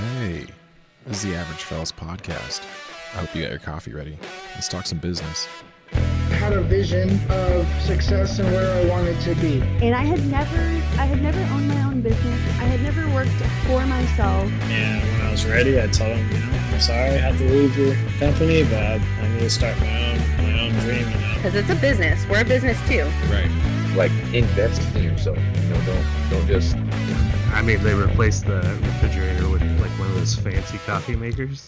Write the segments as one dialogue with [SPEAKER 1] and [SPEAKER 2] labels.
[SPEAKER 1] Hey, this is the Average Fellas podcast. I hope you got your coffee ready. Let's talk some business.
[SPEAKER 2] had a vision of success and where I wanted to be.
[SPEAKER 3] and I had never I had never owned my own business. I had never worked for myself.
[SPEAKER 4] And when I was ready, I told him, you know, I'm sorry I have to leave your company, but I, I need to start my own my own dream. You know,
[SPEAKER 5] because it's a business. We're a business too.
[SPEAKER 1] Right.
[SPEAKER 6] like invest in yourself. You know, don't don't just
[SPEAKER 7] I mean, they replaced the refrigerator with like one of those fancy coffee makers.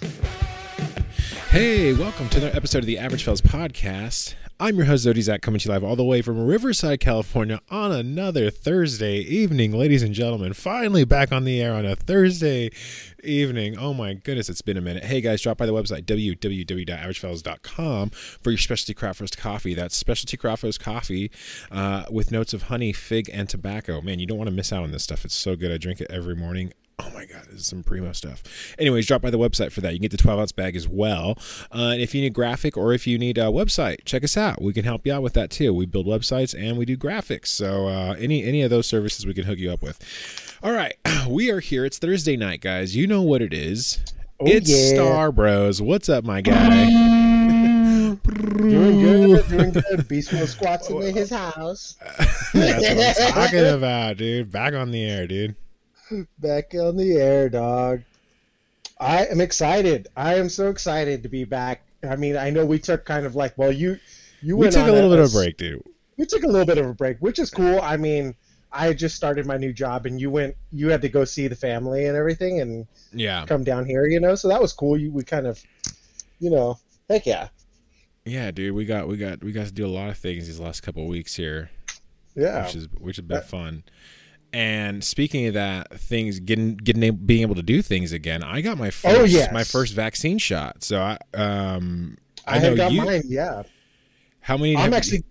[SPEAKER 1] Hey, welcome to another episode of the Average Fellas podcast. I'm your host, Zodi Zach, coming to you live all the way from Riverside, California on another Thursday evening, ladies and gentlemen. Finally back on the air on a Thursday evening. Oh my goodness, it's been a minute. Hey guys, drop by the website www.averagefellas.com for your specialty craft roast coffee. That's specialty craft roast coffee uh, with notes of honey, fig, and tobacco. Man, you don't want to miss out on this stuff. It's so good. I drink it every morning. Oh my God, this is some primo stuff. Anyways, drop by the website for that. You can get the 12 ounce bag as well. Uh, and if you need graphic or if you need a website, check us out. We can help you out with that too. We build websites and we do graphics. So uh, any any of those services we can hook you up with. All right, we are here. It's Thursday night, guys. You know what it is. it's
[SPEAKER 2] yeah.
[SPEAKER 1] Star Bros. What's up, my guy?
[SPEAKER 2] Doing good, doing good. Beast Mode squats in his house.
[SPEAKER 1] That's what I'm talking about, dude. Back on the air, dude.
[SPEAKER 2] Back on the air, dog. I am excited. I am so excited to be back. I mean, I know we took kind of like, well, you you went
[SPEAKER 1] We
[SPEAKER 2] took
[SPEAKER 1] a little bit of a break, dude.
[SPEAKER 2] We took a little bit of a break, which is cool. I mean, I had just started my new job, and you went, you had to go see the family and everything, and
[SPEAKER 1] Yeah.
[SPEAKER 2] come down here, you know. So that was cool. You we kind of, you know, heck yeah,
[SPEAKER 1] Yeah, dude. We got we got we got to do a lot of things these last couple of weeks here.
[SPEAKER 2] yeah.
[SPEAKER 1] which is which has been
[SPEAKER 2] That-
[SPEAKER 1] fun. And speaking of that, things getting getting able, being able to do things again. I got my first
[SPEAKER 2] Oh, yes.
[SPEAKER 1] my first vaccine shot. So I um I,
[SPEAKER 2] I,
[SPEAKER 1] know
[SPEAKER 2] got
[SPEAKER 1] you.
[SPEAKER 2] mine. Yeah.
[SPEAKER 1] How many?
[SPEAKER 2] I'm actually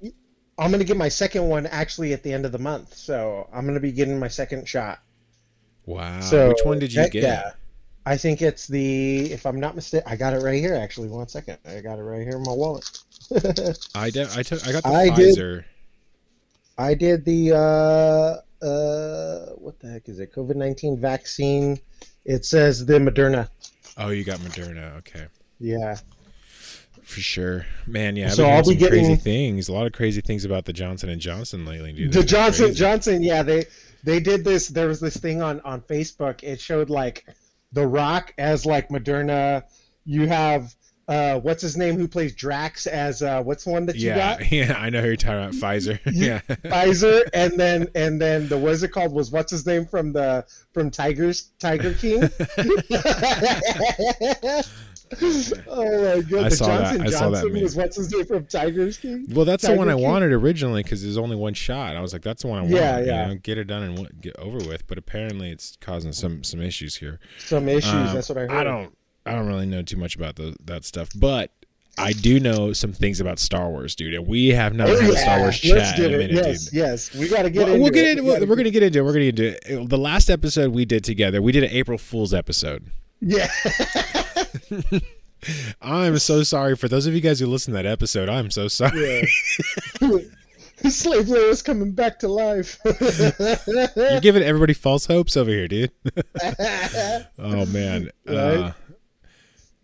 [SPEAKER 2] I'm gonna get my second one actually at the end of the month. So I'm gonna be getting my second shot.
[SPEAKER 1] Wow.
[SPEAKER 2] So
[SPEAKER 1] which one did you
[SPEAKER 2] heck
[SPEAKER 1] get?
[SPEAKER 2] yeah. I think it's the if I'm not mistaken I got it right here actually. One second. I got it right here in my wallet.
[SPEAKER 1] I did. I took. I got the
[SPEAKER 2] I did-
[SPEAKER 1] Pfizer.
[SPEAKER 2] I did the uh uh what the heck is it? COVID nineteen vaccine. It says the Moderna.
[SPEAKER 1] Oh, you got Moderna. Okay,
[SPEAKER 2] Yeah.
[SPEAKER 1] for sure. Man, yeah. I've
[SPEAKER 2] So
[SPEAKER 1] been
[SPEAKER 2] I'll be
[SPEAKER 1] some crazy things. A lot of crazy things about the Johnson and Johnson lately, dude.
[SPEAKER 2] the Johnson
[SPEAKER 1] crazy.
[SPEAKER 2] Johnson, yeah, they they did this. There was this thing on on Facebook. It showed like The Rock as like Moderna. You have uh what's his name who plays Drax as uh what's the one that you
[SPEAKER 1] Yeah,
[SPEAKER 2] got?
[SPEAKER 1] yeah. I know who you're talking about. Pfizer.
[SPEAKER 2] You-
[SPEAKER 1] yeah.
[SPEAKER 2] Pfizer, and then and then the what's it called was what's his name from the from Tigers Tiger King. oh my god,
[SPEAKER 1] I
[SPEAKER 2] the
[SPEAKER 1] saw that.
[SPEAKER 2] Johnson
[SPEAKER 1] saw that
[SPEAKER 2] Johnson was what's his name from Tigers King.
[SPEAKER 1] Well, that's the one I
[SPEAKER 2] King?
[SPEAKER 1] wanted originally because there's only one shot. I was like, that's the one I want.
[SPEAKER 2] Yeah,
[SPEAKER 1] you
[SPEAKER 2] yeah.
[SPEAKER 1] know, get it done and get over with. But apparently, it's causing some some issues here.
[SPEAKER 2] Some issues.
[SPEAKER 1] Um,
[SPEAKER 2] that's what I heard.
[SPEAKER 1] I don't I don't really know too much about the, that stuff, but I do know some things about Star Wars, dude. And we have not
[SPEAKER 2] Oh,
[SPEAKER 1] had a. Star Wars chat in a minute,
[SPEAKER 2] yes,
[SPEAKER 1] dude.
[SPEAKER 2] yes. We got to get
[SPEAKER 1] Well,
[SPEAKER 2] into
[SPEAKER 1] we'll get
[SPEAKER 2] it.
[SPEAKER 1] into
[SPEAKER 2] We
[SPEAKER 1] we're, we're gonna get into it. We're gonna get into it. The last episode we did together, we did an April Fool's episode.
[SPEAKER 2] Yeah.
[SPEAKER 1] I'm so sorry for those of you guys who listened to that episode. I'm so sorry.
[SPEAKER 2] yeah. Slave Leia is coming back to life.
[SPEAKER 1] You're giving everybody false hopes over here, dude. Oh man.
[SPEAKER 2] Right?
[SPEAKER 1] Uh,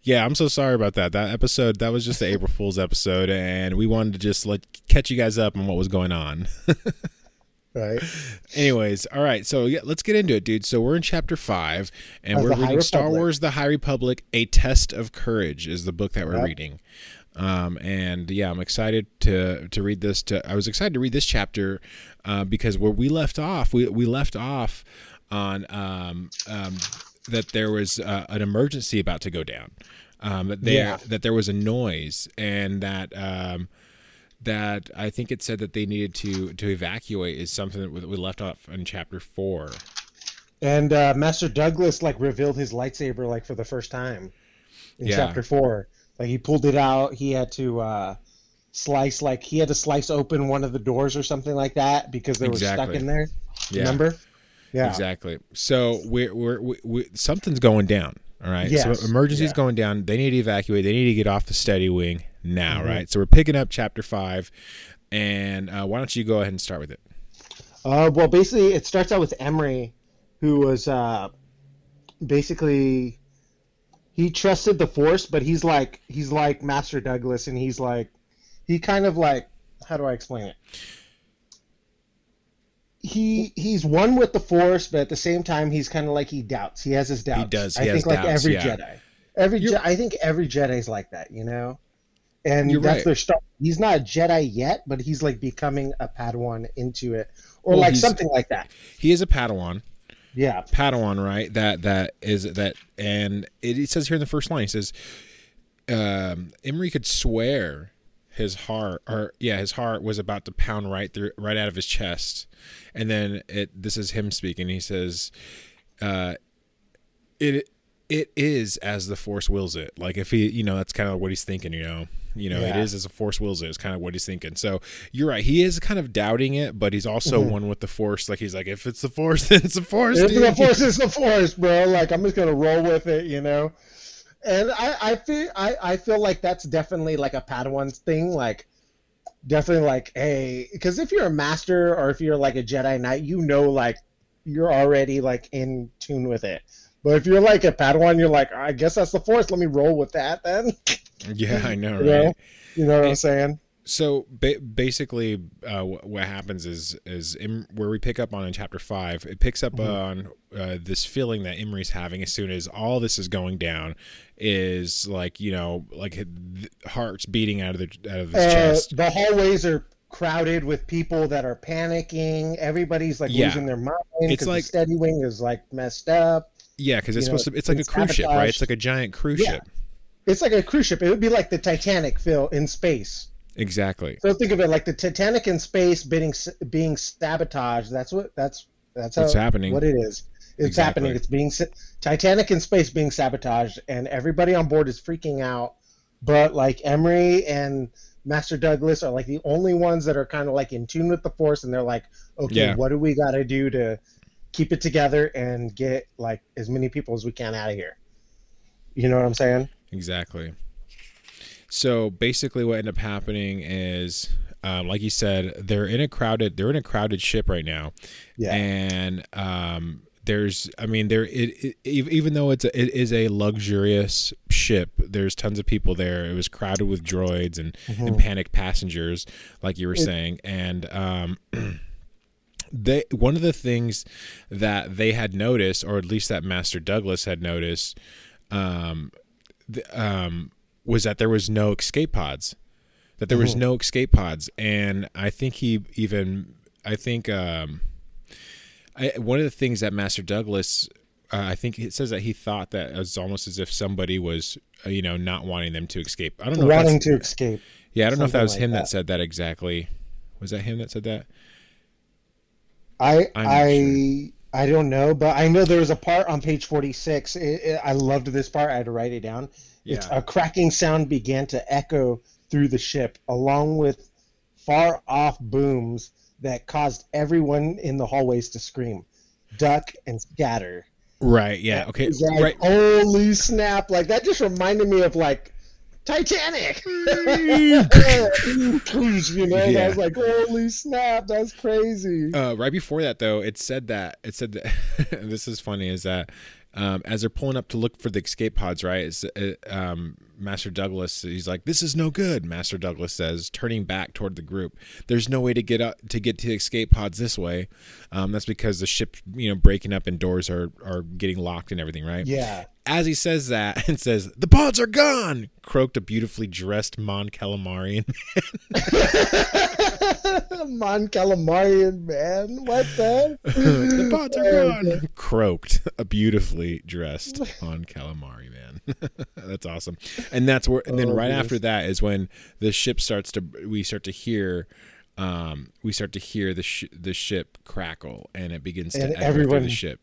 [SPEAKER 1] yeah, I'm so sorry about that. That episode, that was just the April Fool's episode, and we wanted to just like catch you guys up on what was going on.
[SPEAKER 2] right.
[SPEAKER 1] Anyways, all right, so yeah, let's get into it, dude. So we're in chapter five, and
[SPEAKER 2] Of
[SPEAKER 1] we're reading Star Wars: The High Republic: A Test of Courage is the book that we're
[SPEAKER 2] Yep.
[SPEAKER 1] reading. Um, and yeah, I'm excited to to read this. To I was excited to read this chapter uh, because where we left off, we we left off on um, um, that there was uh, an emergency about to go down. Um, that there
[SPEAKER 2] Yeah.
[SPEAKER 1] that there was a noise and that um, that I think it said that they needed to to evacuate is something that we left off in chapter four.
[SPEAKER 2] And uh, Master Douglas like revealed his lightsaber like for the first time in
[SPEAKER 1] Yeah.
[SPEAKER 2] chapter four. Like he pulled it out. He had to uh, slice like he had to slice open one of the doors or something like that because they were stuck in there.
[SPEAKER 1] Yeah,
[SPEAKER 2] Remember? Yeah.
[SPEAKER 1] exactly. So we're, we're we, we, something's going down. All right.
[SPEAKER 2] Yes,
[SPEAKER 1] So emergency's
[SPEAKER 2] yeah.
[SPEAKER 1] going down. They need to evacuate. They need to get off the steady wing now.
[SPEAKER 2] Mhm.
[SPEAKER 1] Right. So we're picking up chapter five, and uh, why don't you go ahead and start with it?
[SPEAKER 2] Uh, well, basically, it starts out with Imri, who was uh, basically he trusted the Force, but he's like he's like Master Douglas, and he's like he kind of like how do I explain it? He he's one with the Force, but at the same time he's kind of like he doubts. He has his doubts.
[SPEAKER 1] He does.
[SPEAKER 2] I
[SPEAKER 1] He has
[SPEAKER 2] think like
[SPEAKER 1] doubts,
[SPEAKER 2] every
[SPEAKER 1] yeah.
[SPEAKER 2] Jedi. Every Je- I think every Jedi's like that, you know. And
[SPEAKER 1] You're
[SPEAKER 2] that's
[SPEAKER 1] right.
[SPEAKER 2] their start. He's not a Jedi yet, but he's like becoming a Padawan into it, or
[SPEAKER 1] Well,
[SPEAKER 2] like something like that.
[SPEAKER 1] He is a Padawan.
[SPEAKER 2] Yeah.
[SPEAKER 1] Padawan, right? That that is that, and it, it says here in the first line, he says, um, Imri could swear his heart, or yeah, his heart was about to pound right through, right out of his chest, and then it. This is him speaking. He says, uh, it it is as the Force wills it. Like if he, you know, that's kind of what he's thinking. You know, you know, it
[SPEAKER 2] Yeah.
[SPEAKER 1] is as the Force wills it. Is kind of what he's thinking. So you're right. He is kind of doubting it, but he's also
[SPEAKER 2] Mhm.
[SPEAKER 1] one with the Force. Like he's like, if it's the Force, then it's the Force.
[SPEAKER 2] If
[SPEAKER 1] dude.
[SPEAKER 2] the force is the force, bro. Like I'm just gonna roll with it, you know. And I, I feel I, I feel like that's definitely like a Padawan's thing. Like definitely like hey, because if you're a master or if you're like a Jedi Knight, you know like you're already like in tune with it. But if you're like a Padawan, you're like, I guess that's the force. Let me roll with that then.
[SPEAKER 1] Yeah, I know,
[SPEAKER 2] You
[SPEAKER 1] right?
[SPEAKER 2] know? You know what I'm saying?
[SPEAKER 1] So ba- basically, uh, wh- what happens is is Im- where we pick up on in chapter five. It picks up
[SPEAKER 2] Mhm.
[SPEAKER 1] on uh, this feeling that Imri's having as soon as all this is going down. Is like you know, like th- hearts beating out of the out of his
[SPEAKER 2] Uh,
[SPEAKER 1] chest.
[SPEAKER 2] the hallways are crowded with people that are panicking. Everybody's like
[SPEAKER 1] Yeah.
[SPEAKER 2] losing their mind
[SPEAKER 1] It's
[SPEAKER 2] because
[SPEAKER 1] like-
[SPEAKER 2] the steady wing is like messed up.
[SPEAKER 1] Yeah, because it's
[SPEAKER 2] know,
[SPEAKER 1] supposed to. It's like a
[SPEAKER 2] it's
[SPEAKER 1] cruise ship, right? It's like a giant cruise
[SPEAKER 2] Yeah.
[SPEAKER 1] ship.
[SPEAKER 2] It's like a cruise ship. It would be like the Titanic, Phil, in space.
[SPEAKER 1] Exactly.
[SPEAKER 2] So think of it like the Titanic in space being being sabotaged. That's what that's that's how
[SPEAKER 1] happening.
[SPEAKER 2] What it is. It's
[SPEAKER 1] Exactly.
[SPEAKER 2] happening. It's being Titanic in space being sabotaged, and everybody on board is freaking out. But like Imri and Master Douglas are like the only ones that are kind of like in tune with the Force, and they're like, okay,
[SPEAKER 1] Yeah.
[SPEAKER 2] what do we got to do to keep it together and get like as many people as we can out of here? You know what I'm saying?
[SPEAKER 1] Exactly. So basically, what ended up happening is, um, like you said, they're in a crowded. They're in a crowded ship right now.
[SPEAKER 2] Yeah.
[SPEAKER 1] and um, there's i mean there it, it even though it's a, it is a luxurious ship there's tons of people there it was crowded with droids and, and panicked passengers like you were
[SPEAKER 2] Mm-hmm. It-
[SPEAKER 1] saying and um they one of the things that they had noticed or at least that master douglas had noticed um th- um was that there was no escape pods that there was
[SPEAKER 2] Mm-hmm.
[SPEAKER 1] no escape pods and i think he even i think um I, one of the things that Master Douglas, uh, I think it says that he thought that it was almost as if somebody was, uh, you know, not wanting them to escape. I don't know. If
[SPEAKER 2] Wanting to escape.
[SPEAKER 1] yeah, I don't know if that was
[SPEAKER 2] like
[SPEAKER 1] him that.
[SPEAKER 2] that.
[SPEAKER 1] said that exactly. Was that him that said that?
[SPEAKER 2] I
[SPEAKER 1] I'm
[SPEAKER 2] I I don't know, but I know there was a part on page forty six. It, it, I loved this part. I had to write it down. It's
[SPEAKER 1] Yeah.
[SPEAKER 2] a cracking sound began to echo through the ship, along with far off booms that caused everyone in the hallways to scream, duck, and scatter.
[SPEAKER 1] Right. Yeah. Okay.
[SPEAKER 2] Like,
[SPEAKER 1] Right.
[SPEAKER 2] Holy snap! Like that just reminded me of like Titanic. you know, and I was like, holy snap, that's crazy.
[SPEAKER 1] Uh, right before that, though, it said that it said that this is funny is that um, as they're pulling up to look for the escape pods, right? It's, uh, um, Master Douglas, he's like, "This is no good." Master Douglas says, turning back toward the group. There's no way to get up to get to escape pods this way. Um, that's because the ship, you know, breaking up and doors are are getting locked and everything, right?
[SPEAKER 2] yeah.
[SPEAKER 1] As he says that and says, "The pods are gone," croaked a beautifully dressed Mon Calamarian.
[SPEAKER 2] Mon Calamarian, man. What the?
[SPEAKER 1] the pods are gone. Croaked a beautifully dressed on calamari man. that's awesome. And that's where. And then
[SPEAKER 2] Oh,
[SPEAKER 1] right
[SPEAKER 2] goodness.
[SPEAKER 1] after that is when the ship starts to. We start to hear. Um, we start to hear the sh- the ship crackle, and it begins to
[SPEAKER 2] And
[SPEAKER 1] through
[SPEAKER 2] everyone-
[SPEAKER 1] the ship.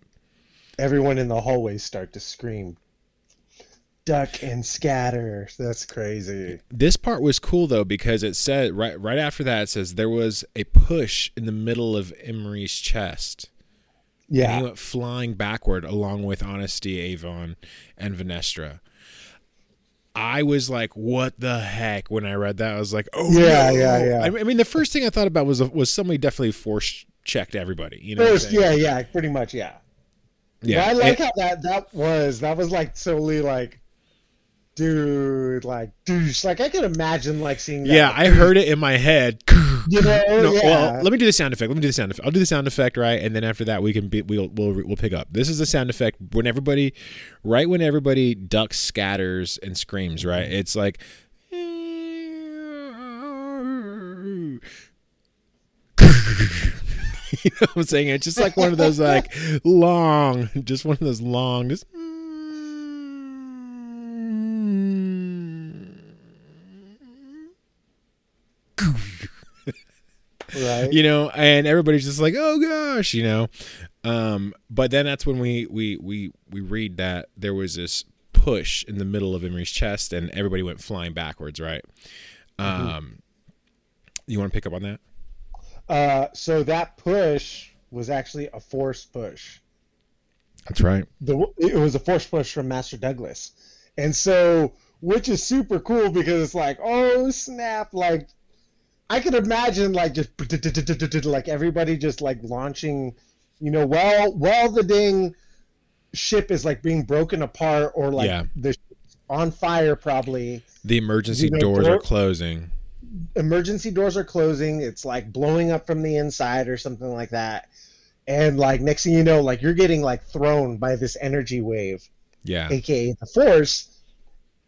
[SPEAKER 2] Everyone in the hallways start to scream, duck and scatter. That's crazy.
[SPEAKER 1] This part was cool though because it said right right after that it says there was a push in the middle of Imri's chest. And he
[SPEAKER 2] Yeah.
[SPEAKER 1] went flying backward along with Honesty, Avon, and Vernestra. I was like, "What the heck?" When I read that, I was like, "Oh
[SPEAKER 2] Yeah,
[SPEAKER 1] no!"
[SPEAKER 2] yeah, yeah.
[SPEAKER 1] I mean- the first thing I thought about was was somebody definitely force checked everybody. You know,
[SPEAKER 2] First, yeah, yeah, pretty much, yeah. Yeah, I like
[SPEAKER 1] it-
[SPEAKER 2] how that that was. That was like totally like, dude, like douche. Like I can imagine like seeing. That.
[SPEAKER 1] yeah, I heard it in my head.
[SPEAKER 2] You know,
[SPEAKER 1] No,
[SPEAKER 2] yeah.
[SPEAKER 1] Well, let me do the sound effect. Let me do the sound effect. I'll do the sound effect right, and then after that, we can be, we'll we'll we'll pick up. This is the sound effect when everybody, right when everybody ducks, scatters, and screams. Right, it's like. you know what I'm saying? It's just like one of those like long, just one of those long, just.
[SPEAKER 2] Right.
[SPEAKER 1] you know and everybody's just like oh gosh you know um but then that's when we we we we read that there was this push in the middle of Imri's chest and everybody went flying backwards right um you want to pick up on that
[SPEAKER 2] Uh, so that push was actually a forced push.
[SPEAKER 1] that's right
[SPEAKER 2] The it was a forced push from Master Douglas, and so which is super cool because it's like oh snap like. I could imagine like just like everybody just like launching, you know, while while the ding ship is like being broken apart or like
[SPEAKER 1] Yeah.
[SPEAKER 2] the on fire probably.
[SPEAKER 1] the emergency
[SPEAKER 2] You know,
[SPEAKER 1] doors are closing
[SPEAKER 2] emergency doors are closing. It's like blowing up from the inside or something like that. And like next thing you know, like you're getting like thrown by this energy wave,
[SPEAKER 1] yeah
[SPEAKER 2] aka the force,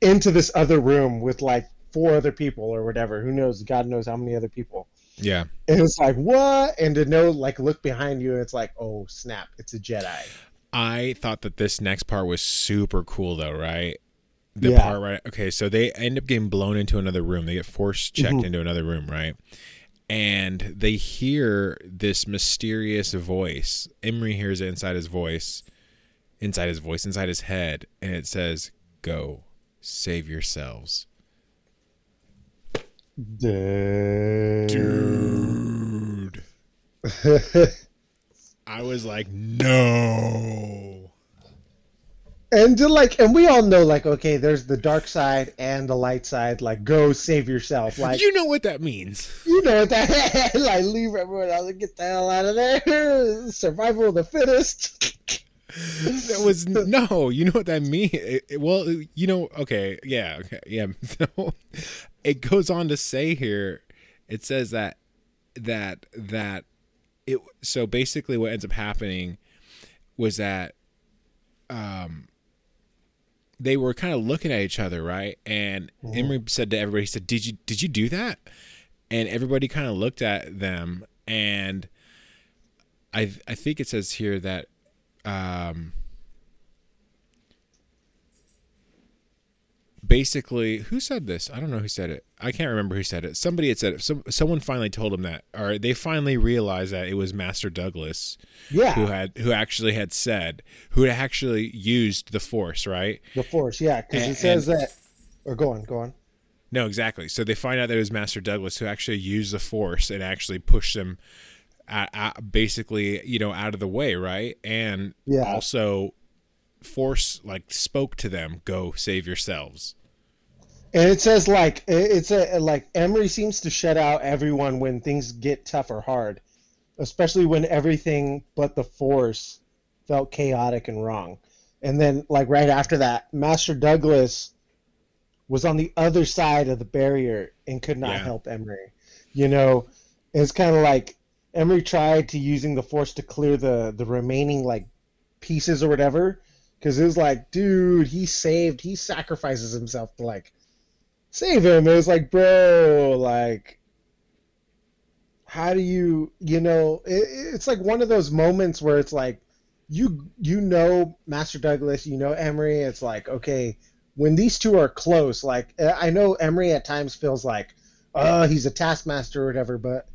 [SPEAKER 2] into this other room with like four other people or whatever. Who knows? God knows how many other people.
[SPEAKER 1] yeah
[SPEAKER 2] And it's like what? And to know like look behind you, and it's like oh snap, it's a Jedi.
[SPEAKER 1] I thought that this next part was super cool though, right? The
[SPEAKER 2] Yeah.
[SPEAKER 1] part right okay, so they end up getting blown into another room. They get force checked
[SPEAKER 2] Mhm.
[SPEAKER 1] into another room, right? And they hear this mysterious voice. Imri hears it inside his voice, inside his voice, inside his head, and it says, Go, save yourselves. Dude. I was like, No.
[SPEAKER 2] and to like and we all know like okay there's the dark side and the light side like go save yourself like
[SPEAKER 1] you know what that means.
[SPEAKER 2] you know what that like leave everyone else and get the hell out of there survival of the fittest
[SPEAKER 1] that was no you know what that means it, it- well you know okay yeah okay yeah so it goes on to say here it says that that that it so basically what ends up happening was that um they were kind of looking at each other right? And Imri said to everybody he said did you did you do that? And everybody kind of looked at them and i i think it says here that um, basically who said this? I don't know who said it. I can't remember who said it. Somebody had said it. Some, someone finally told him that. Or they finally realized that it was master douglas
[SPEAKER 2] yeah.
[SPEAKER 1] who had who actually had said who had actually used the force right?
[SPEAKER 2] The force yeah because it says
[SPEAKER 1] and-
[SPEAKER 2] that or go on go on.
[SPEAKER 1] No exactly. So they find out that it was master douglas who actually used the force and actually pushed them basically you know out of the way right and
[SPEAKER 2] Yeah.
[SPEAKER 1] also force like spoke to them go save yourselves
[SPEAKER 2] and it says like it's a like Imri seems to shut out everyone when things get tough or hard especially when everything but the force felt chaotic and wrong and then like right after that master douglas was on the other side of the barrier and could not
[SPEAKER 1] Yeah.
[SPEAKER 2] help Imri you know it's kind of like Imri tried to using the force to clear the the remaining like pieces or whatever because it was like dude he saved he sacrifices himself to like save him. It was like bro like how do you you know? It, it's like one of those moments where it's like you you know master douglas you know Imri it's like okay when these two are close like i know Imri at times feels like oh he's a taskmaster or whatever but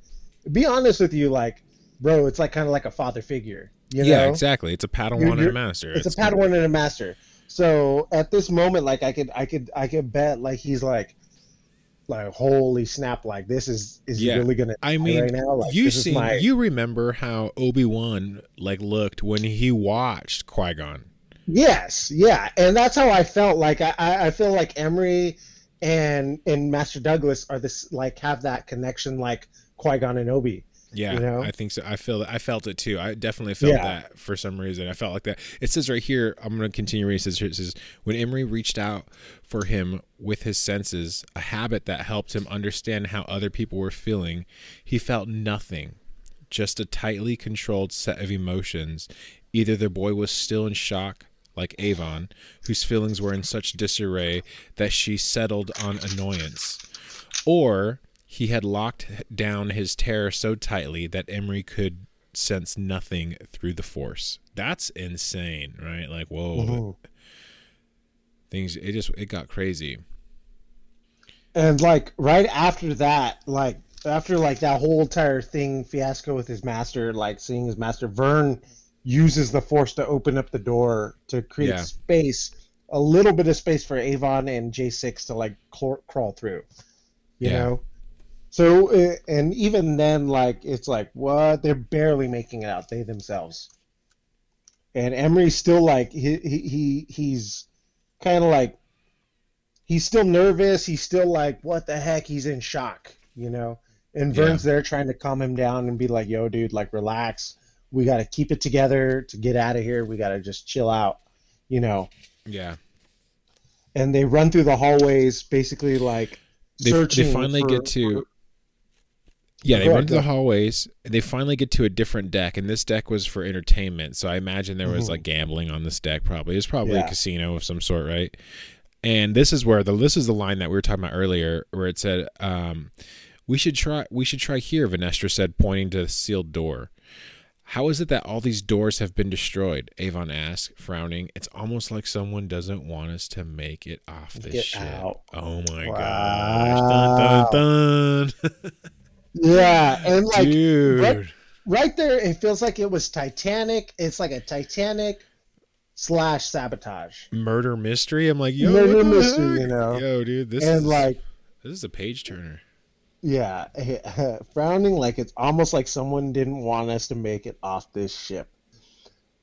[SPEAKER 2] be honest with you like bro it's like kind of like a father figure you
[SPEAKER 1] yeah
[SPEAKER 2] know
[SPEAKER 1] exactly it's a padawan
[SPEAKER 2] You're-
[SPEAKER 1] and a master
[SPEAKER 2] it's a padawan and a master so at this moment like i could i could i could bet like he's like like holy snap like this is is
[SPEAKER 1] Yeah.
[SPEAKER 2] really gonna
[SPEAKER 1] I mean,
[SPEAKER 2] right now like
[SPEAKER 1] you see,
[SPEAKER 2] my-
[SPEAKER 1] you remember how Obi Wan like looked when he watched Qui Gon.
[SPEAKER 2] Yes, yeah, and that's how I felt. Like I, I I feel like Imri and and Master Douglas are this like have that connection like Qui Gon and Obi.
[SPEAKER 1] Yeah,
[SPEAKER 2] You know?
[SPEAKER 1] I think so. I feel that. I felt it too. I definitely felt
[SPEAKER 2] Yeah.
[SPEAKER 1] that for some reason. I felt like that. It says right here. I'm going to continue reading. It says, it says when Imri reached out for him with his senses, a habit that helped him understand how other people were feeling, he felt nothing, just a tightly controlled set of emotions. Either the boy was still in shock, like Avon, whose feelings were in such disarray that she settled on annoyance, or he had locked down his terror so tightly that Imri could sense nothing through the force. That's insane, right? Like, whoa,
[SPEAKER 2] Mhm.
[SPEAKER 1] things. It just it got crazy.
[SPEAKER 2] And like right after that, like after like that whole entire thing fiasco with his master, like seeing his master, Vern uses the force to open up the door to create
[SPEAKER 1] Yeah.
[SPEAKER 2] space, a little bit of space for Avon and J6 to like cl- crawl through. You
[SPEAKER 1] Yeah.
[SPEAKER 2] know. So uh, and even then, like it's like what they're barely making it out they themselves. And Imri's still like he he, he he's kind of like he's still nervous. He's still like, what the heck? He's in shock, you know. And
[SPEAKER 1] Yeah.
[SPEAKER 2] Vern's there trying to calm him down and be like, yo, dude, like, relax. We got to keep it together to get out of here. We got to just chill out, you know.
[SPEAKER 1] Yeah,
[SPEAKER 2] And they run through the hallways, basically like
[SPEAKER 1] they,
[SPEAKER 2] searching.
[SPEAKER 1] they finally
[SPEAKER 2] for-
[SPEAKER 1] get to. Yeah, they run to the hallways. They finally get to a different deck, and this deck was for entertainment. So I imagine there was
[SPEAKER 2] Mhm.
[SPEAKER 1] like gambling on this deck. Probably it was probably a casino of some sort, right? And this is where the this is the line that we were talking about earlier, where it said, um, "We should try. We should try here." Vernestra said, pointing to the sealed door. How is it that all these doors have been destroyed? Avon asked, frowning. It's almost like someone doesn't want us to make it off this
[SPEAKER 2] Get
[SPEAKER 1] ship.
[SPEAKER 2] out.
[SPEAKER 1] Oh my
[SPEAKER 2] Wow.
[SPEAKER 1] gosh! Dun dun dun.
[SPEAKER 2] Yeah. And like,
[SPEAKER 1] Dude.
[SPEAKER 2] right- right there, it feels like it was Titanic. It's like a Titanic slash sabotage.
[SPEAKER 1] Murder mystery. I'm like, yo,
[SPEAKER 2] Murder mystery,
[SPEAKER 1] heck?
[SPEAKER 2] you know?
[SPEAKER 1] Yo, dude, this
[SPEAKER 2] and
[SPEAKER 1] is
[SPEAKER 2] like,
[SPEAKER 1] this is a page turner.
[SPEAKER 2] Yeah, frowning like it's almost like someone didn't want us to make it off this ship.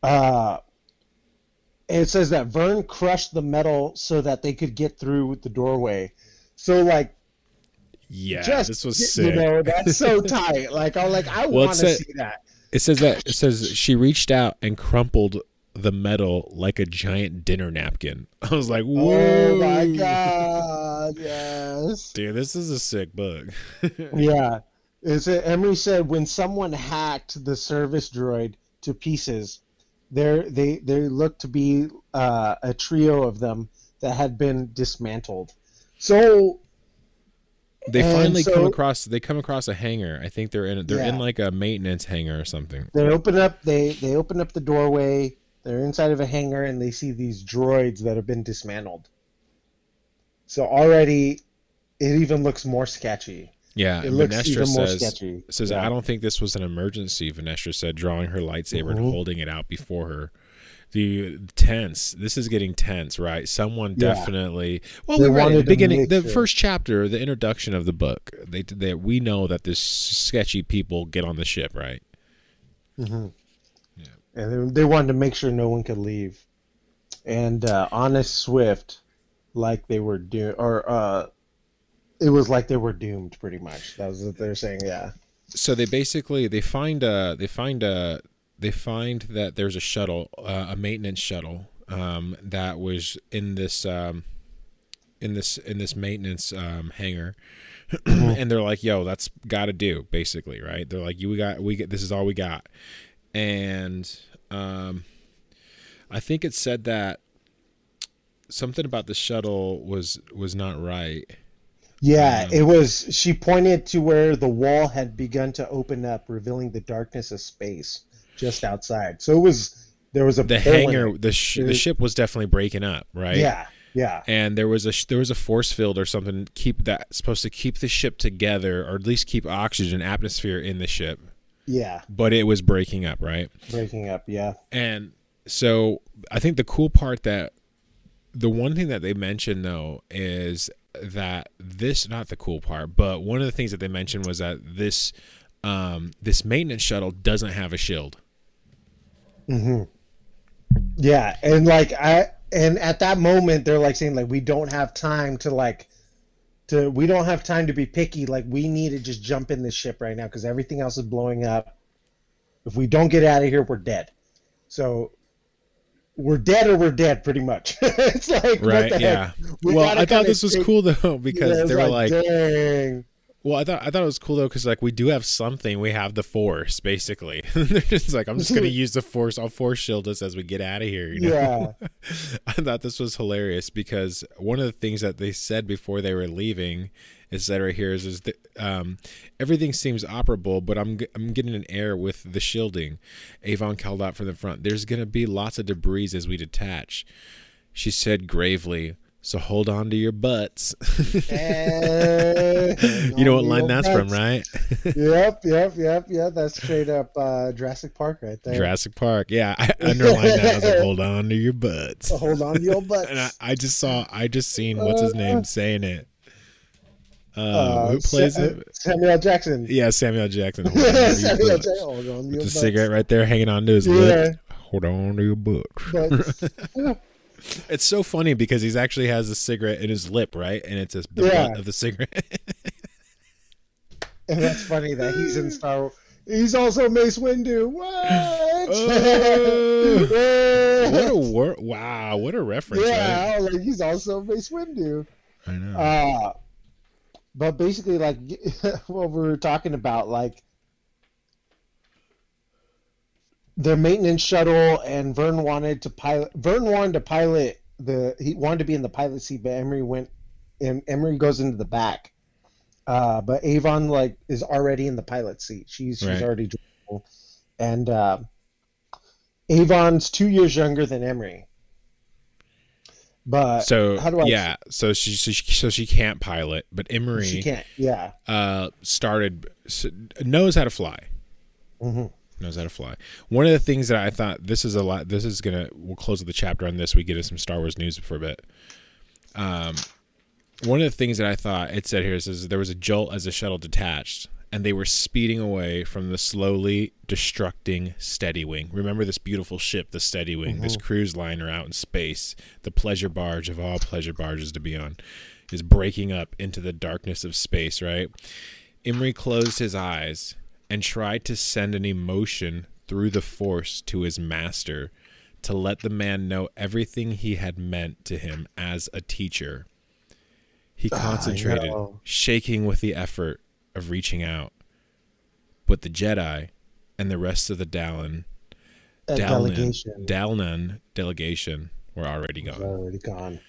[SPEAKER 2] Uh, it says that Vern crushed the metal so that they could get through the doorway. So like,
[SPEAKER 1] Yeah,
[SPEAKER 2] just
[SPEAKER 1] this was
[SPEAKER 2] you know, that's so tight. Like I'm like, I
[SPEAKER 1] Well,
[SPEAKER 2] want to see that.
[SPEAKER 1] It says that it says she reached out and crumpled the metal like a giant dinner napkin. I was like, whoa,
[SPEAKER 2] Oh my god, yes.
[SPEAKER 1] dude, this is a sick book.
[SPEAKER 2] Yeah. Is it Imri said when someone hacked the service droid to pieces, there they they looked to be uh, a trio of them that had been dismantled. So
[SPEAKER 1] they
[SPEAKER 2] And
[SPEAKER 1] finally come across. They come across a hangar. I think they're in. They're in like a maintenance hangar or something.
[SPEAKER 2] they open up they they open up the doorway. They're inside of a hangar and they see these droids that have been dismantled. So already, it even looks more sketchy.
[SPEAKER 1] Yeah,
[SPEAKER 2] It looks
[SPEAKER 1] Vernestra
[SPEAKER 2] even more
[SPEAKER 1] says
[SPEAKER 2] sketchy.
[SPEAKER 1] says
[SPEAKER 2] Yeah.
[SPEAKER 1] I don't think this was an emergency. Vernestra said, drawing her lightsaber and
[SPEAKER 2] Mhm.
[SPEAKER 1] holding it out before her. The tense. This is getting tense, right? Someone
[SPEAKER 2] Yeah.
[SPEAKER 1] definitely. Well,
[SPEAKER 2] They
[SPEAKER 1] we read it at
[SPEAKER 2] wanted
[SPEAKER 1] the beginning, the first chapter, the introduction of the book. They, they we know that this sketchy people get on the ship, right?
[SPEAKER 2] Mm-hmm. Yeah. And they, they wanted to make sure no one could leave. And uh, Honesty Weft, like they were doomed, or uh, it was like they were doomed, pretty much. That was what they're saying. Yeah.
[SPEAKER 1] so they basically they find uh they find uh they find that there's a shuttle uh, a maintenance shuttle um that was in this um in this in this maintenance um hangar. And they're like yo that's got to do basically right? They're like you we got we get this is all we got. And um i think it said that something about the shuttle was was not right.
[SPEAKER 2] Yeah,
[SPEAKER 1] Um,
[SPEAKER 2] it was. She pointed to where the wall had begun to open up, revealing the darkness of space just outside. So it was there was a
[SPEAKER 1] the hangar the sh- the ship was definitely breaking up right
[SPEAKER 2] Yeah, yeah,
[SPEAKER 1] and there was a sh- there was a force field or something keep that supposed to keep the ship together or at least keep oxygen atmosphere in the ship
[SPEAKER 2] yeah.
[SPEAKER 1] but it was breaking up right
[SPEAKER 2] Breaking up. Yeah.
[SPEAKER 1] and so i think the cool part that the one thing that they mentioned though is that this not the cool part but one of the things that they mentioned was that this um this maintenance shuttle doesn't have a shield
[SPEAKER 2] hmm Yeah, and like I and at that moment they're like saying like we don't have time to like to we don't have time to be picky. Like we need to just jump in this ship right now because everything else is blowing up. If we don't get out of here, we're dead. So we're dead or we're dead, pretty much. it's like
[SPEAKER 1] Right. Yeah.
[SPEAKER 2] We
[SPEAKER 1] well, I thought this was cool though because
[SPEAKER 2] Yeah,
[SPEAKER 1] they were like,
[SPEAKER 2] dang.
[SPEAKER 1] Well, I thought I thought it was cool though because like we do have something. We have the force basically. They're just like, I'm just gonna use the force. I'll force shield us as we get out of here. You know?
[SPEAKER 2] Yeah.
[SPEAKER 1] I thought this was hilarious because one of the things that they said before they were leaving is that right here is, is that um, everything seems operable, but I'm I'm getting an error with the shielding. Avon called out from the front. There's gonna be lots of debris as we detach. She said gravely. So hold on to your butts. You know what line that's from, right?
[SPEAKER 2] Yep, yep, yep, yep. That's straight up uh, Jurassic Park right there.
[SPEAKER 1] Jurassic Park. Yeah, I underlined that. I was like, hold on to your butts.
[SPEAKER 2] So hold on to your butts.
[SPEAKER 1] And I, I just saw, I just seen what's his name saying it. Uh,
[SPEAKER 2] Uh,
[SPEAKER 1] who plays
[SPEAKER 2] Sa-
[SPEAKER 1] it?
[SPEAKER 2] Samuel L. Jackson.
[SPEAKER 1] Yeah, Samuel Jackson. Hold on to your
[SPEAKER 2] Samuel Jackson. Hold on to
[SPEAKER 1] With the
[SPEAKER 2] butts.
[SPEAKER 1] cigarette right there hanging on to his
[SPEAKER 2] Yeah.
[SPEAKER 1] lip. Hold on to your butts. It's so funny because he's actually has a cigarette in his lip, right? And it's just the
[SPEAKER 2] Yeah.
[SPEAKER 1] butt of the cigarette.
[SPEAKER 2] and that's funny that he's in Star. He's also Mace Windu. What?
[SPEAKER 1] Oh. what a wor- wow! What a reference, right?
[SPEAKER 2] yeah, like he's also Mace Windu.
[SPEAKER 1] I know.
[SPEAKER 2] Uh, but basically, like what we were talking about, like their maintenance shuttle, and Vern wanted to pilot. Vern wanted to pilot the. He wanted to be in the pilot seat, but Imri went, and Imri goes into the back. Uh, but Avon like is already in the pilot seat. She's she's
[SPEAKER 1] Right.
[SPEAKER 2] already driving, and uh, Avon's two years younger than Imri. But
[SPEAKER 1] so
[SPEAKER 2] how do I-
[SPEAKER 1] yeah, so she, so she so she can't pilot, but Imri
[SPEAKER 2] she can't. Yeah.
[SPEAKER 1] uh started knows how to fly.
[SPEAKER 2] hmm
[SPEAKER 1] knows how to fly. One of the things that I thought this is a lot. This is gonna. We'll close the chapter on this. We get into some Star Wars news for a bit. Um, one of the things that I thought it said here is there was a jolt as the shuttle detached, and they were speeding away from the slowly destructing Steady Wing. Remember this beautiful ship, the Steady Wing, this cruise liner out in space, the pleasure barge of all pleasure barges to be on, is breaking up into the darkness of space. Right. Imri closed his eyes and tried to send an emotion through the force to his master to let the man know everything he had meant to him as a teacher. He ah, concentrated,
[SPEAKER 2] know.
[SPEAKER 1] shaking with the effort of reaching out. But the Jedi and the rest of the Dallin,
[SPEAKER 2] A
[SPEAKER 1] Dalnan,
[SPEAKER 2] delegation
[SPEAKER 1] Dalnan delegation were already gone.
[SPEAKER 2] already gone.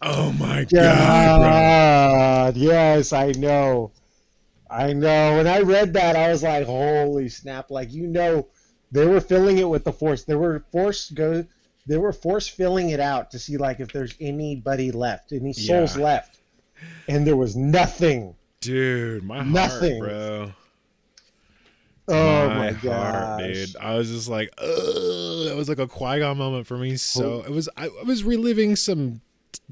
[SPEAKER 1] Oh my god, bro.
[SPEAKER 2] God, yes, I know. I know. When I read that, I was like, "Holy snap!" Like you know, they were filling it with the force. They were force go. They were force filling it out to see like if there's anybody left, any souls
[SPEAKER 1] Yeah.
[SPEAKER 2] left, and there was nothing.
[SPEAKER 1] Dude, my
[SPEAKER 2] Nothing.
[SPEAKER 1] heart, bro.
[SPEAKER 2] Oh
[SPEAKER 1] my,
[SPEAKER 2] my,
[SPEAKER 1] heart, dude. I was just like, ugh. That was like a Qui Gon moment for me. So it was. I, I was reliving some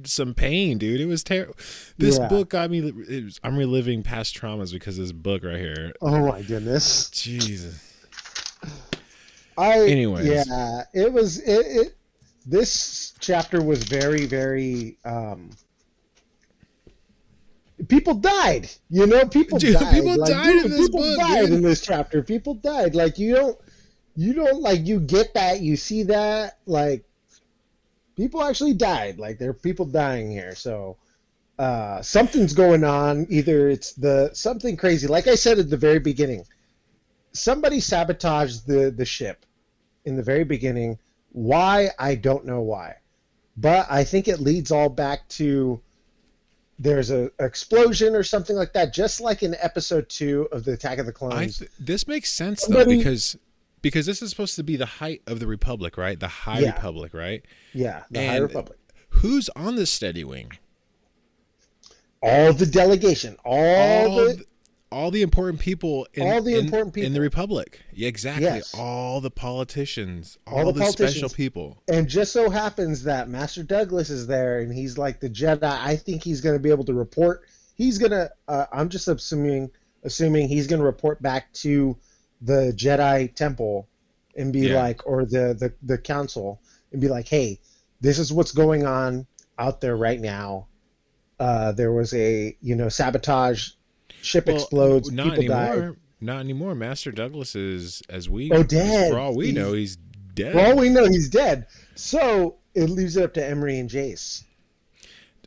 [SPEAKER 1] some pain, dude. It was terrible. This
[SPEAKER 2] Yeah.
[SPEAKER 1] book got me. It was, I'm reliving past traumas because of this book right here.
[SPEAKER 2] Oh my goodness.
[SPEAKER 1] Jesus.
[SPEAKER 2] I
[SPEAKER 1] anyway.
[SPEAKER 2] yeah, it was it, it this chapter was very very um people died. You know, people
[SPEAKER 1] Dude,
[SPEAKER 2] died.
[SPEAKER 1] people
[SPEAKER 2] Like,
[SPEAKER 1] died in this
[SPEAKER 2] people
[SPEAKER 1] book,
[SPEAKER 2] died
[SPEAKER 1] dude.
[SPEAKER 2] in this chapter. People died. Like you don't you don't like you get that, you see that like people actually died. Like there are people dying here. So uh something's going on. Either it's the something crazy. Like I said at the very beginning, somebody sabotaged the the ship in the very beginning. Why I don't know why, but I think it leads all back to there's a explosion or something like that, just like in episode two of the Attack of the
[SPEAKER 1] I
[SPEAKER 2] Clones.
[SPEAKER 1] th- this makes sense though because because this is supposed to be the height of the Republic, right? The High
[SPEAKER 2] Yeah.
[SPEAKER 1] Republic, right?
[SPEAKER 2] yeah, the High Republic.
[SPEAKER 1] Who's on the Steady Wing?
[SPEAKER 2] All the delegation, all,
[SPEAKER 1] all
[SPEAKER 2] the
[SPEAKER 1] the, all the important people in,
[SPEAKER 2] All the
[SPEAKER 1] in-
[SPEAKER 2] important
[SPEAKER 1] in the. Republic. Yeah, exactly.
[SPEAKER 2] Yes.
[SPEAKER 1] All the politicians, all,
[SPEAKER 2] All the
[SPEAKER 1] the, special people.
[SPEAKER 2] and just so happens that Master Douglas is there, and he's like the Jedi. I think he's going to be able to report. He's gonna. Uh, I'm just assuming, assuming he's going to report back to the Jedi Temple and be
[SPEAKER 1] Yeah.
[SPEAKER 2] like, or the, the the Council, and be like, hey, this is what's going on out there right now. Uh, there was a you know sabotage, ship
[SPEAKER 1] Well,
[SPEAKER 2] explodes,
[SPEAKER 1] Not
[SPEAKER 2] people
[SPEAKER 1] anymore.
[SPEAKER 2] die.
[SPEAKER 1] Not anymore. Master Douglas is as we.
[SPEAKER 2] Oh, dead.
[SPEAKER 1] For all we
[SPEAKER 2] He's-
[SPEAKER 1] know, he's dead.
[SPEAKER 2] For all we know, he's dead. So it leaves it up to Imri and Jace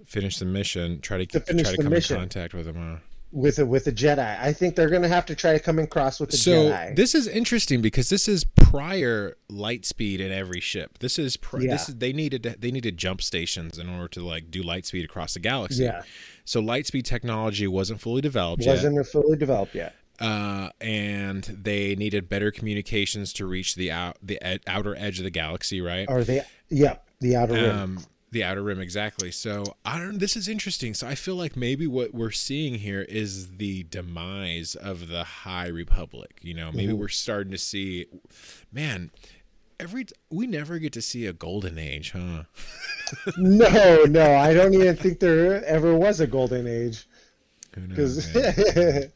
[SPEAKER 1] finish the mission. Try to,
[SPEAKER 2] To finish
[SPEAKER 1] try to come
[SPEAKER 2] mission.
[SPEAKER 1] in contact with him. Huh?
[SPEAKER 2] With a with a Jedi. I think they're gonna have to try to come in cross with the
[SPEAKER 1] So
[SPEAKER 2] Jedi.
[SPEAKER 1] this is interesting because this is prior light speed in every ship. This is pr-
[SPEAKER 2] Yeah.
[SPEAKER 1] this is they needed to, they needed jump stations in order to like do light speed across the galaxy.
[SPEAKER 2] yeah,
[SPEAKER 1] So light speed technology wasn't fully developed
[SPEAKER 2] wasn't fully developed yet.
[SPEAKER 1] yet, uh, and they needed better communications to reach the out the ed- outer edge of the galaxy. Right.
[SPEAKER 2] Or they, yeah, the outer rim.
[SPEAKER 1] um, the outer rim exactly. So i don't this is interesting. So i feel like maybe what we're seeing here is the demise of the high republic you know? Maybe
[SPEAKER 2] Mm-hmm.
[SPEAKER 1] we're starting to see man every we never get to see a golden age huh?
[SPEAKER 2] No, no, I don't even think there ever was a golden age. Because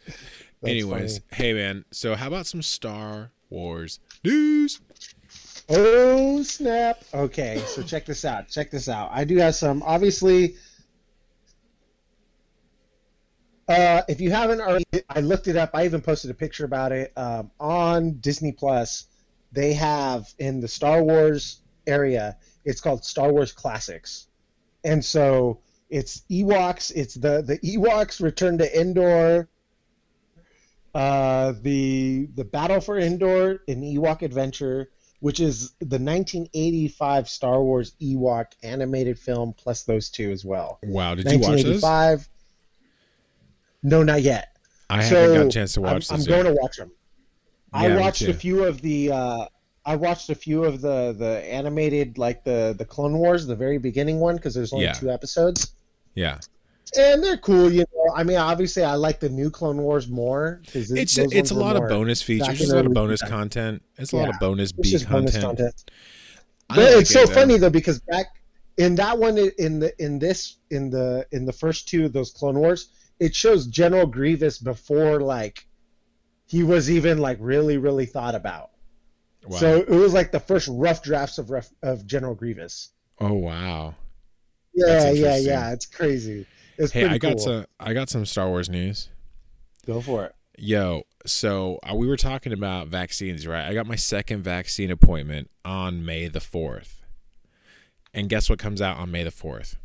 [SPEAKER 1] anyways hey man. So how about some star wars news
[SPEAKER 2] Oh snap! Okay, so check this out. Check this out. I do have some. Obviously, uh, if you haven't already, I looked it up. I even posted a picture about it um, on Disney Plus. They have in the Star Wars area. It's called Star Wars Classics, and so it's Ewoks. It's the the Ewoks Return to Endor. Uh, the the Battle for Endor, an Ewok adventure which is the 1985 Star Wars Ewok animated film, plus those two as well.
[SPEAKER 1] wow did you watch this
[SPEAKER 2] 1985. No, not yet.
[SPEAKER 1] i
[SPEAKER 2] so
[SPEAKER 1] haven't got a chance to watch
[SPEAKER 2] I'm,
[SPEAKER 1] this
[SPEAKER 2] I'm going to watch them.
[SPEAKER 1] Yeah,
[SPEAKER 2] I watched a few of the. Uh, I watched a few of the the animated, like the the Clone Wars, the very beginning one, because there's only
[SPEAKER 1] Yeah.
[SPEAKER 2] two episodes,
[SPEAKER 1] yeah
[SPEAKER 2] and they're cool. You know, I mean, obviously, I like the new Clone Wars more because
[SPEAKER 1] it's it's a lot of bonus features it's a lot of bonus
[SPEAKER 2] 2000s.
[SPEAKER 1] content it's a lot of bonus b
[SPEAKER 2] just bonus
[SPEAKER 1] content,
[SPEAKER 2] content. But
[SPEAKER 1] like
[SPEAKER 2] it's so
[SPEAKER 1] it,
[SPEAKER 2] funny though because back in that one in the in this in the in the first two of those Clone Wars, it shows General Grievous before like he was even like really really thought about.
[SPEAKER 1] Wow.
[SPEAKER 2] So it was like the first rough drafts of ref, of General Grievous.
[SPEAKER 1] oh wow
[SPEAKER 2] Yeah, yeah, yeah. It's crazy. It's
[SPEAKER 1] Hey, I got
[SPEAKER 2] cool.
[SPEAKER 1] some. I got some Star Wars news.
[SPEAKER 2] Go for it.
[SPEAKER 1] Yo, so uh, we were talking about vaccines, right? I got my second vaccine appointment on May the fourth, and guess what comes out on May the fourth?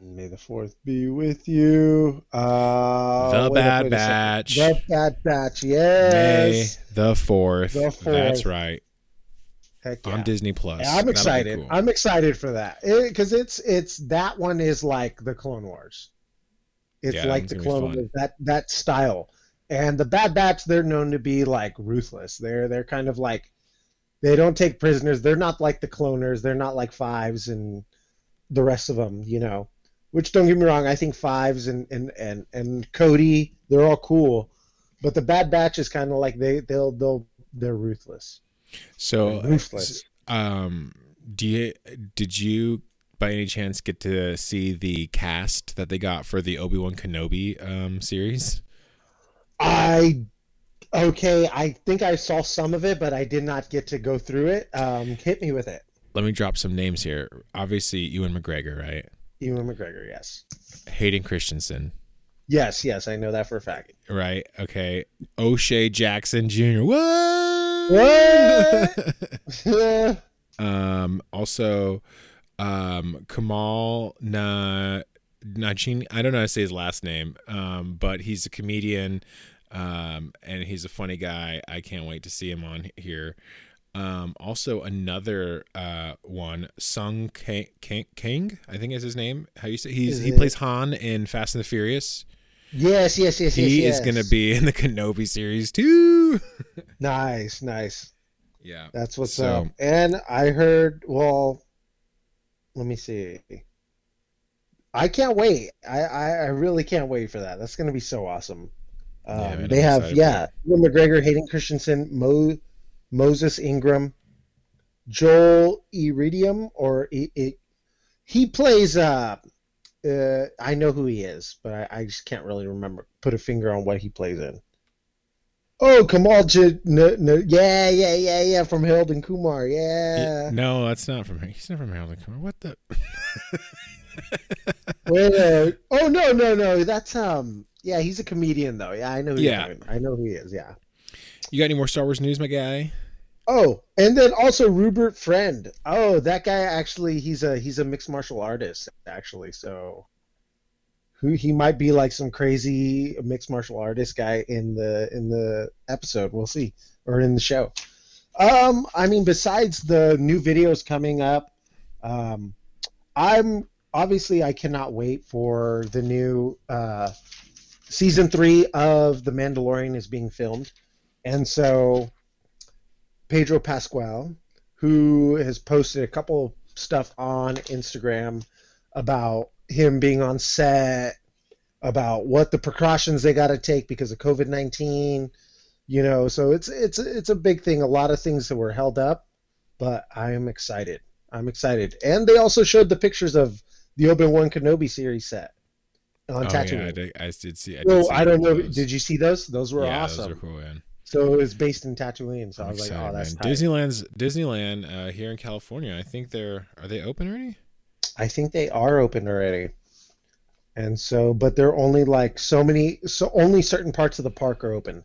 [SPEAKER 2] May the fourth be with you. Uh,
[SPEAKER 1] the Bad. Batch.
[SPEAKER 2] The Bad Batch. yes.
[SPEAKER 1] May the fourth.
[SPEAKER 2] The
[SPEAKER 1] That's right.
[SPEAKER 2] Heck yeah.
[SPEAKER 1] On Disney Plus.
[SPEAKER 2] Yeah, I'm excited.
[SPEAKER 1] cool.
[SPEAKER 2] I'm excited for that because it's it's that one is like the Clone Wars. It's
[SPEAKER 1] Yeah,
[SPEAKER 2] like the Clone. Wars that that style. And the Bad Batch, they're known to be like ruthless. They're they're kind of like they don't take prisoners. They're not like the cloners. They're not like fives and the rest of them. You know, which don't get me wrong. I think fives and and and and Cody, they're all cool. But the Bad Batch is kind of like they they'll they'll they're ruthless.
[SPEAKER 1] So,
[SPEAKER 2] ruthless.
[SPEAKER 1] um, do you did you by any chance get to see the cast that they got for the Obi Wan Kenobi um series?
[SPEAKER 2] I okay. I think I saw some of it, but I did not get to go through it. Um, hit me with it.
[SPEAKER 1] Let me drop some names here. Obviously, Ewan McGregor, right?
[SPEAKER 2] Ewan McGregor. Yes.
[SPEAKER 1] Hayden Christensen,
[SPEAKER 2] Yes. Yes. I know that for a fact.
[SPEAKER 1] right? Okay. O'Shea Jackson Jr. What?
[SPEAKER 2] What?
[SPEAKER 1] um. Also, um, Kamal Na Najin. I don't know how to say his last name. Um, but he's a comedian. Um, and he's a funny guy. I can't wait to see him on here. Um, also another uh one, Sung Kang, Kang, Kang, I think is his name. How you say he's
[SPEAKER 2] Is
[SPEAKER 1] he
[SPEAKER 2] it-
[SPEAKER 1] plays Han in Fast and the Furious.
[SPEAKER 2] Yes. Yes. Yes. Yes.
[SPEAKER 1] He
[SPEAKER 2] yes,
[SPEAKER 1] is going to be in the Kenobi series too.
[SPEAKER 2] nice. Nice.
[SPEAKER 1] yeah.
[SPEAKER 2] That's what's
[SPEAKER 1] So-
[SPEAKER 2] up. And I heard. Well, let me see. I can't wait. I, I, I really can't wait for that. That's going to be so awesome. Um,
[SPEAKER 1] Yeah, man,
[SPEAKER 2] they
[SPEAKER 1] I'm
[SPEAKER 2] have yeah, Ewan McGregor, Hayden Christensen, Mo, Moses Ingram, Joel Iridium, or I I he plays. Uh, uh, I know who he is, but I, I just can't really remember. Put a finger on what he plays in. Oh, Kamal, J- yeah, yeah, yeah, yeah, from Harold and Kumar, yeah.
[SPEAKER 1] No, that's not from He's not from Harold and Kumar. What the?
[SPEAKER 2] Wait, uh, oh no, no, no. That's um. Yeah, he's a comedian though. Yeah, I know.
[SPEAKER 1] Yeah,
[SPEAKER 2] I know who he is. Yeah.
[SPEAKER 1] You got any more Star Wars news, my guy?
[SPEAKER 2] Oh, and then also Rupert Friend. Oh, that guy actually he's a he's a mixed martial artist actually. So who he might be like some crazy mixed martial artist guy in the in the episode. We'll see or in the show. Um I mean besides the new videos coming up, um I'm obviously I cannot wait for the new uh season 3 of The Mandalorian is being filmed. And so Pedro Pascal, who has posted a couple stuff on Instagram about him being on set, about what the precautions they got to take because of COVID nineteen. You know, so it's it's it's a big thing. A lot of things that were held up, but I am excited. I'm excited, and they also showed the pictures of the Obi Wan Kenobi series set on
[SPEAKER 1] oh
[SPEAKER 2] Tatooine.
[SPEAKER 1] yeah, I did, I did see. I, did
[SPEAKER 2] so
[SPEAKER 1] see
[SPEAKER 2] I don't know.
[SPEAKER 1] those.
[SPEAKER 2] Did you see those? Those were
[SPEAKER 1] yeah,
[SPEAKER 2] awesome.
[SPEAKER 1] Those are cool, man.
[SPEAKER 2] So it was based in Tatooine. So
[SPEAKER 1] I'm
[SPEAKER 2] I was like, oh, that's.
[SPEAKER 1] Disneyland's Disneyland uh, here in California. I think they're are they open already?
[SPEAKER 2] I think they are open already. And so, but they're only like so many, so only certain parts of the park are open.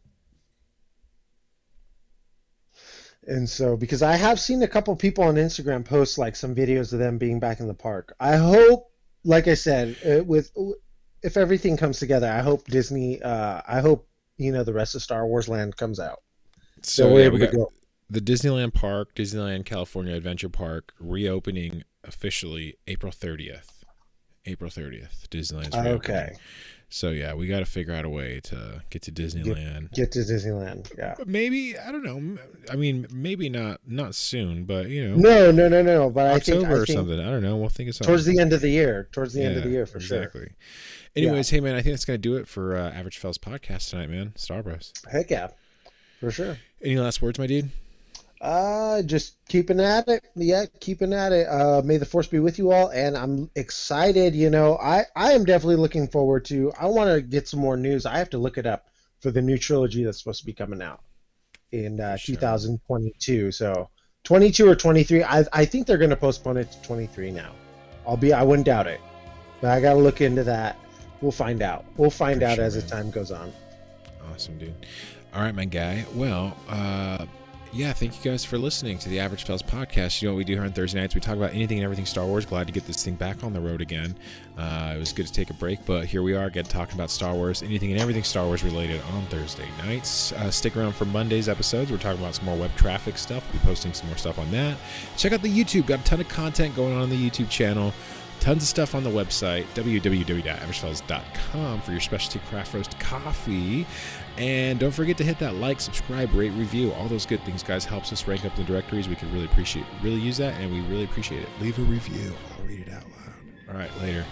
[SPEAKER 2] And so, because I have seen a couple people on Instagram post like some videos of them being back in the park. I hope, like I said, uh, with if everything comes together, I hope Disney, uh, I hope you know the rest of Star Wars Land comes out.
[SPEAKER 1] So
[SPEAKER 2] we're
[SPEAKER 1] yeah,
[SPEAKER 2] able
[SPEAKER 1] we
[SPEAKER 2] to go.
[SPEAKER 1] the Disneyland Park, Disneyland California Adventure Park reopening officially April 30th. April 30th, Disneyland's reopening.
[SPEAKER 2] Okay,
[SPEAKER 1] So yeah, we got to figure out a way to get to Disneyland.
[SPEAKER 2] get to Disneyland. Yeah.
[SPEAKER 1] Maybe I don't know. I mean, maybe not not soon, but you know,
[SPEAKER 2] No, no, no, no. But I
[SPEAKER 1] October
[SPEAKER 2] think, I
[SPEAKER 1] or
[SPEAKER 2] think
[SPEAKER 1] something. I don't know. We'll think of something.
[SPEAKER 2] towards the end of the year, towards the end of the year for sure.
[SPEAKER 1] exactly. Anyways, hey man, I think that's gonna do it for uh, Average Fellas podcast tonight, man. Star Bros.
[SPEAKER 2] Heck yeah, for sure.
[SPEAKER 1] Any last words, my dude?
[SPEAKER 2] Uh, just keeping at it. Yeah, keeping at it. Uh, may the force be with you all, and I'm excited. You know, I I am definitely looking forward to. I want to get some more news. I have to look it up for the new trilogy that's supposed to be coming out in uh,
[SPEAKER 1] sure.
[SPEAKER 2] 2022. So 22 or 23. I I think they're to postpone it to 23 now. I'll be. I wouldn't doubt it, but I got to look into that. We'll find out. We'll find
[SPEAKER 1] For
[SPEAKER 2] out
[SPEAKER 1] sure,
[SPEAKER 2] as the time goes on.
[SPEAKER 1] Awesome, dude. All right, my guy. Well, uh, yeah, thank you guys for listening to the Average Fellas podcast. You know what we do here on Thursday nights? We talk about anything and everything Star Wars. Glad to get this thing back on the road again. Uh, it was good to take a break, but here we are again talking about Star Wars, anything and everything Star Wars related on Thursday nights. Uh, stick around for Monday's episodes. We're talking about some more web traffic stuff. We'll be posting some more stuff on that. Check out the YouTube. Got a ton of content going on on the YouTube channel. Tons of stuff on the website, www.averagefellas.com for your specialty craft roast coffee. And don't forget to hit that like, subscribe, rate, review, all those good things, guys. Helps us rank up in the directories. We could really appreciate, really use that, and we really appreciate it. Leave a review. I'll read it out loud. All right, later.